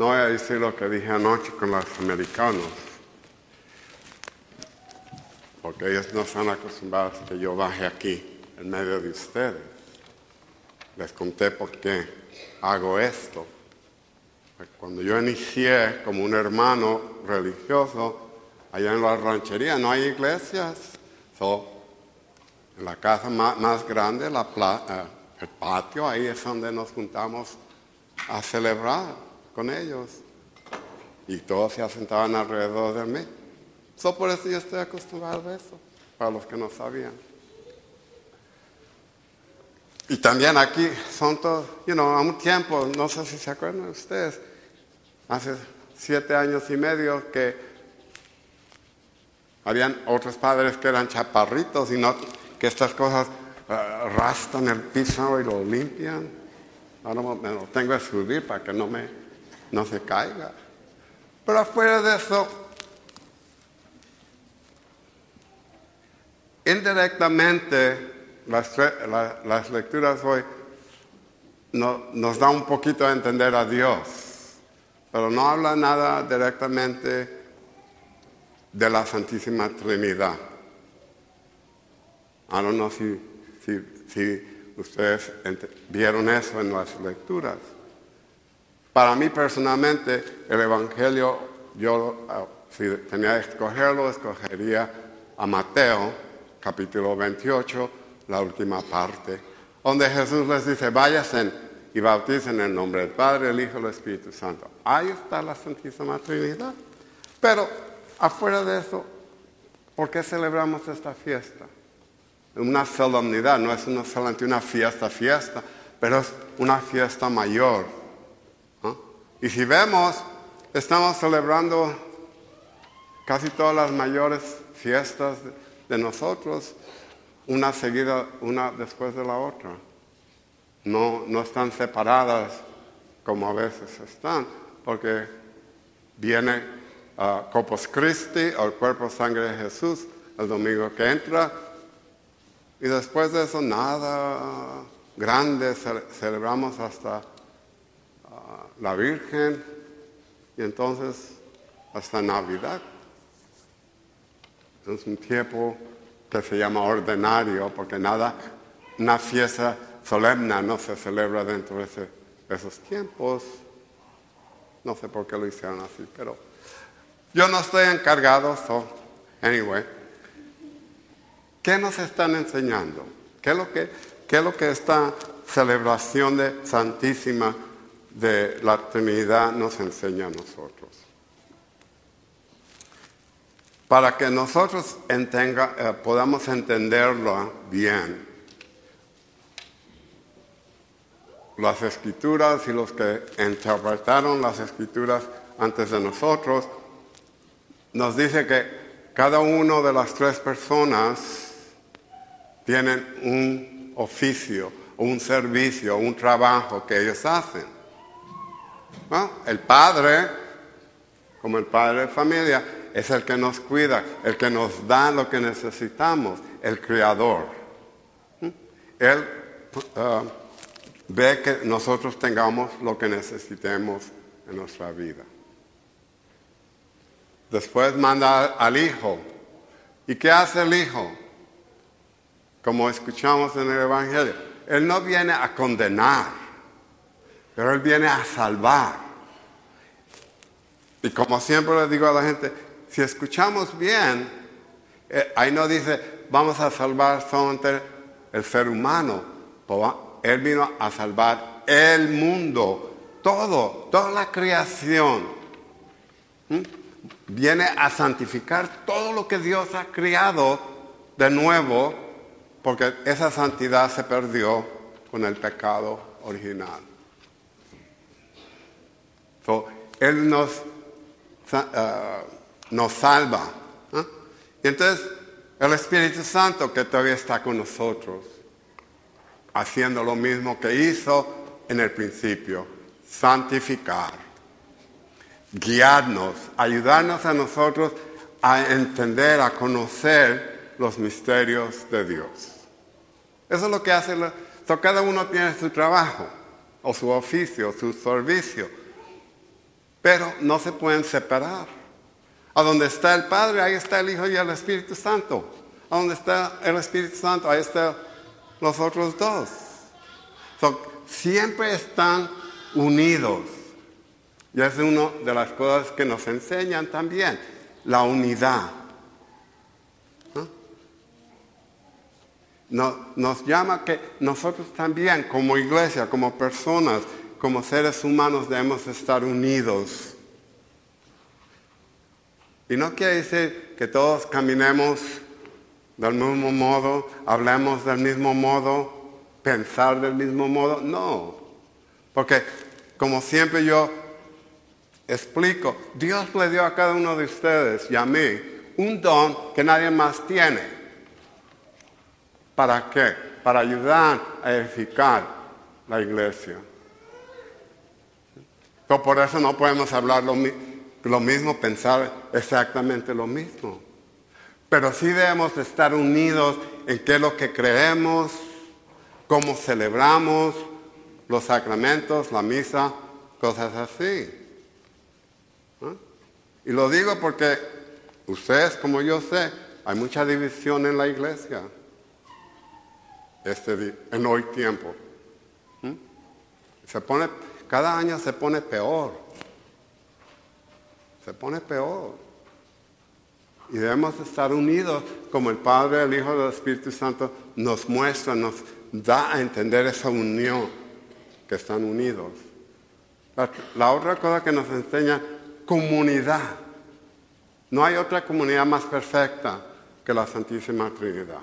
no voy a decir lo que dije anoche con los americanos, porque ellos no están acostumbrados que yo baje aquí, en medio de ustedes. Les conté por qué hago esto. Cuando yo inicié como un hermano religioso, allá en la ranchería no hay iglesias. en la casa más, grande, eh, el patio, ahí es donde nos juntamos a celebrar con ellos. Y todos se asentaban alrededor de mí. So, por eso yo estoy acostumbrado a eso, para los que no sabían. Y también aquí son todos, you know, a un tiempo, no sé si se acuerdan ustedes, hace siete años y medio que habían otros padres que eran chaparritos y no que estas cosas uh, rastan el piso y lo limpian. Ahora me lo tengo que subir para que no, me, no se caiga. Pero afuera de eso, indirectamente, las, lecturas hoy nos da un poquito a entender a Dios pero no habla nada directamente de la Santísima Trinidad. I don't know si, si, ustedes vieron eso en las lecturas. Para mí personalmente, el Evangelio, yo ah, si tenía que escogerlo, escogería a Mateo, capítulo 28, la última parte, donde Jesús les dice, váyanse y bauticen en el nombre del Padre, el Hijo y el Espíritu Santo. Ahí está la Santísima Trinidad. Pero afuera de eso, ¿por qué celebramos esta fiesta? Una solemnidad, no es una, solamente una fiesta, fiesta, pero es una fiesta mayor. Y si vemos, estamos celebrando casi todas las mayores fiestas de nosotros, una seguida, una después de la otra. No, no están separadas como a veces están, porque viene uh, Corpus Christi o el cuerpo sangre de Jesús el domingo que entra, y después de eso nada grande, celebramos hasta la Virgen y entonces hasta Navidad. Es un tiempo que se llama ordinario porque nada, una fiesta solemne no se celebra dentro de esos tiempos. No sé por qué lo hicieron así, pero yo no estoy encargado, so, anyway. ¿Qué nos están enseñando? ¿Qué lo que, qué es lo que esta celebración de Santísima de la Trinidad nos enseña a nosotros? Para que nosotros eh, podamos entenderlo bien, las escrituras y los que interpretaron las escrituras antes de nosotros, nos dice que cada uno de las tres personas tienen un oficio, un servicio, un trabajo que ellos hacen. El padre, como el padre de familia, es el que nos cuida, el que nos da lo que necesitamos, el creador. Él uh, ve que nosotros tengamos lo que necesitemos en nuestra vida. Después manda al Hijo. ¿Y qué hace el Hijo? Como escuchamos en el Evangelio, Él no viene a condenar, pero Él viene a salvar. Y como siempre le digo a la gente, si escuchamos bien, eh, ahí no dice, vamos a salvar solamente el ser humano, él vino a salvar el mundo, todo, toda la creación. ¿Mm? Viene a santificar todo lo que Dios ha creado de nuevo, porque esa santidad se perdió con el pecado original. Él nos, uh, nos salva. Y entonces el Espíritu Santo que todavía está con nosotros haciendo lo mismo que hizo en el principio, santificar, guiarnos, ayudarnos a nosotros a entender, a conocer los misterios de Dios. Eso es lo que hace, cada uno tiene su trabajo, o su oficio, su servicio. Pero no se pueden separar. A donde está el Padre, ahí está el Hijo y el Espíritu Santo. A donde está el Espíritu Santo, ahí están los otros dos. siempre están unidos. Y es una de las cosas que nos enseñan también, la unidad. nos llama que nosotros también, como iglesia, como personas, como seres humanos, debemos estar unidos. Y no quiere decir que todos caminemos del mismo modo, hablemos del mismo modo, pensar del mismo modo. No. Porque, como siempre yo explico, Dios le dio a cada uno de ustedes y a mí un don que nadie más tiene. ¿Para qué? Para ayudar a edificar la iglesia. Por eso no podemos hablar lo, mismo, pensar exactamente lo mismo. Pero sí debemos estar unidos en qué es lo que creemos, cómo celebramos los sacramentos, la misa, cosas así. Y lo digo porque ustedes, como yo sé, hay mucha división en la iglesia este, en hoy tiempo. ¿Mm? Se pone, cada año se pone peor. Se pone peor. Y debemos estar unidos como el Padre, el Hijo y el Espíritu Santo nos muestra, nos da a entender esa unión que están unidos. la otra cosa que nos enseña, comunidad. No hay otra comunidad más perfecta que la Santísima Trinidad.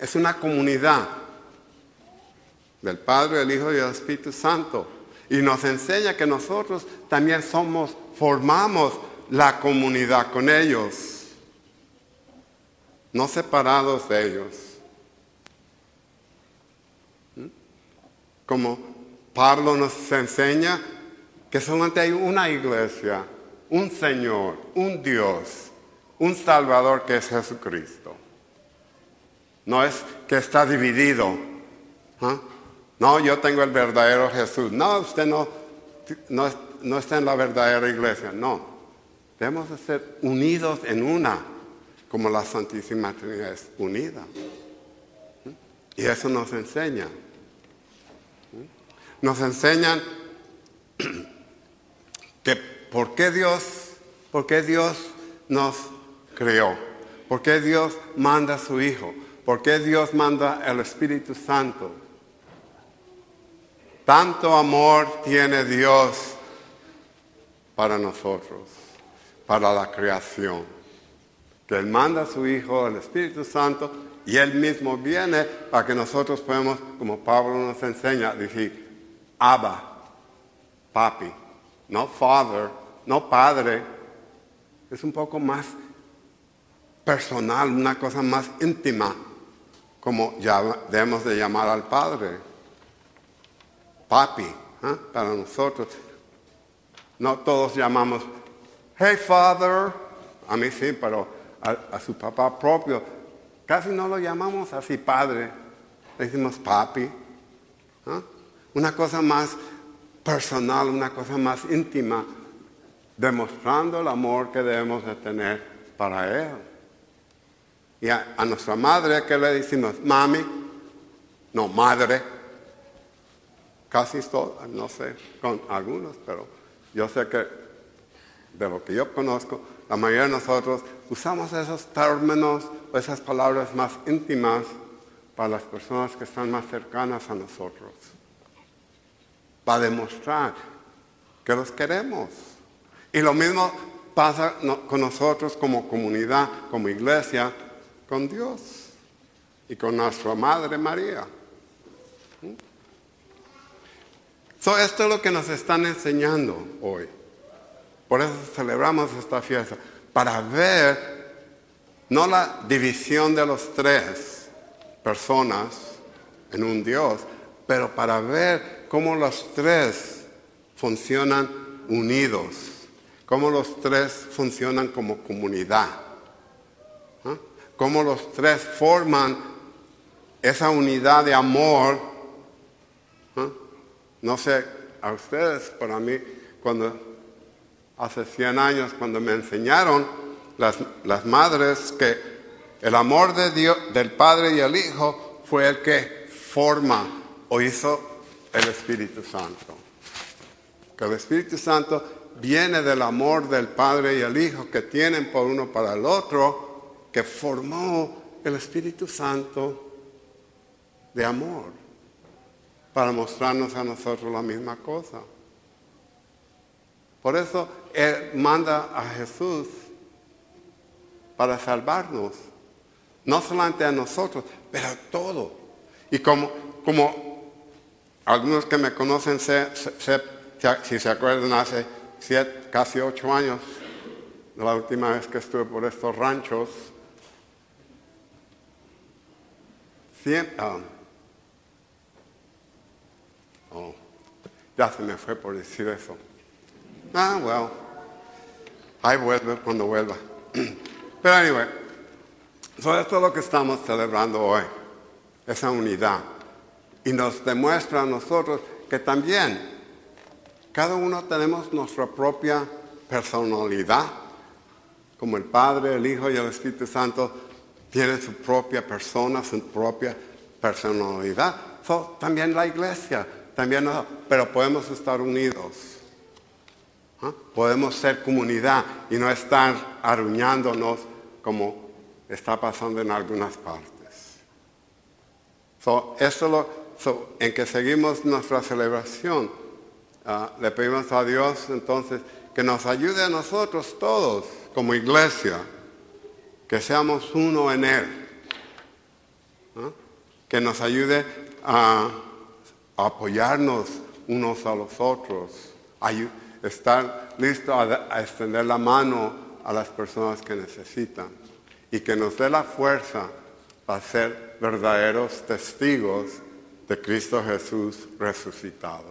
Es una comunidad del Padre, el Hijo y el Espíritu Santo. Y nos enseña que nosotros también somos, formamos la comunidad con ellos, no separados de ellos. ¿Mm? Como Pablo nos enseña que solamente hay una iglesia, un Señor, un Dios, un Salvador que es Jesucristo. No es que está dividido. ¿ah? No, yo tengo el verdadero Jesús. No, usted no, no, está en la verdadera iglesia. No. Debemos ser unidos en una, como la Santísima Trinidad es unida. Y eso nos enseña. Nos enseñan que por qué Dios, por qué Dios nos creó, por qué Dios manda a su Hijo, ¿Por qué Dios manda el Espíritu Santo? Tanto amor tiene Dios para nosotros, para la creación, que Él manda a su Hijo, el Espíritu Santo, y Él mismo viene para que nosotros podamos, como Pablo nos enseña, decir, Abba, papi, no father, no padre. Es un poco más personal, una cosa más íntima como debemos de llamar al Padre, papi, ¿eh? para nosotros. No todos llamamos, hey Father, a mí sí, pero a, su papá propio, casi no lo llamamos así padre, le decimos papi. ¿eh? Una cosa más personal, una cosa más íntima, demostrando el amor que debemos de tener para Él. Y a, nuestra madre, ¿qué le decimos? Mami, no, madre. Casi todas, no sé, con algunos, pero yo sé que de lo que yo conozco, la mayoría de nosotros usamos esos términos o esas palabras más íntimas para las personas que están más cercanas a nosotros, para demostrar que los queremos. Y lo mismo pasa con nosotros como comunidad, como iglesia, con Dios y con nuestra Madre María. So, esto es lo que nos están enseñando hoy. Por eso celebramos esta fiesta, para ver no la división de los tres personas en un Dios, pero para ver cómo los tres funcionan unidos, cómo los tres funcionan como comunidad cómo los tres forman esa unidad de amor. ¿eh? No sé a ustedes, para mí, cuando hace 100 años, cuando me enseñaron las, las madres que el amor de Dios, del Padre y el Hijo fue el que forma o hizo el Espíritu Santo. Que el Espíritu Santo viene del amor del Padre y el Hijo que tienen por uno para el otro, que formó el Espíritu Santo de amor para mostrarnos a nosotros la misma cosa. Por eso Él manda a Jesús para salvarnos, no solamente a nosotros, pero a todo. Y como, como algunos que me conocen, si se acuerdan, hace siete, casi ocho años, la última vez que estuve por estos ranchos, ah, oh, ya se me fue por decir eso. Ah, well, ahí vuelve cuando vuelva. Pero anyway, eso es lo que estamos celebrando hoy, esa unidad. Y nos demuestra a nosotros que también cada uno tenemos nuestra propia personalidad, como el Padre, el Hijo y el Espíritu Santo tienen su propia persona, su propia personalidad. también la iglesia, también, pero podemos estar unidos. ¿ah? Podemos ser comunidad y no estar arruñándonos como está pasando en algunas partes. So, lo, en que seguimos nuestra celebración Ah, le pedimos a Dios entonces que nos ayude a nosotros todos como iglesia, que seamos uno en Él, que nos ayude a, apoyarnos unos a los otros, estar listos a extender la mano a las personas que necesitan y que nos dé la fuerza para ser verdaderos testigos de Cristo Jesús resucitado.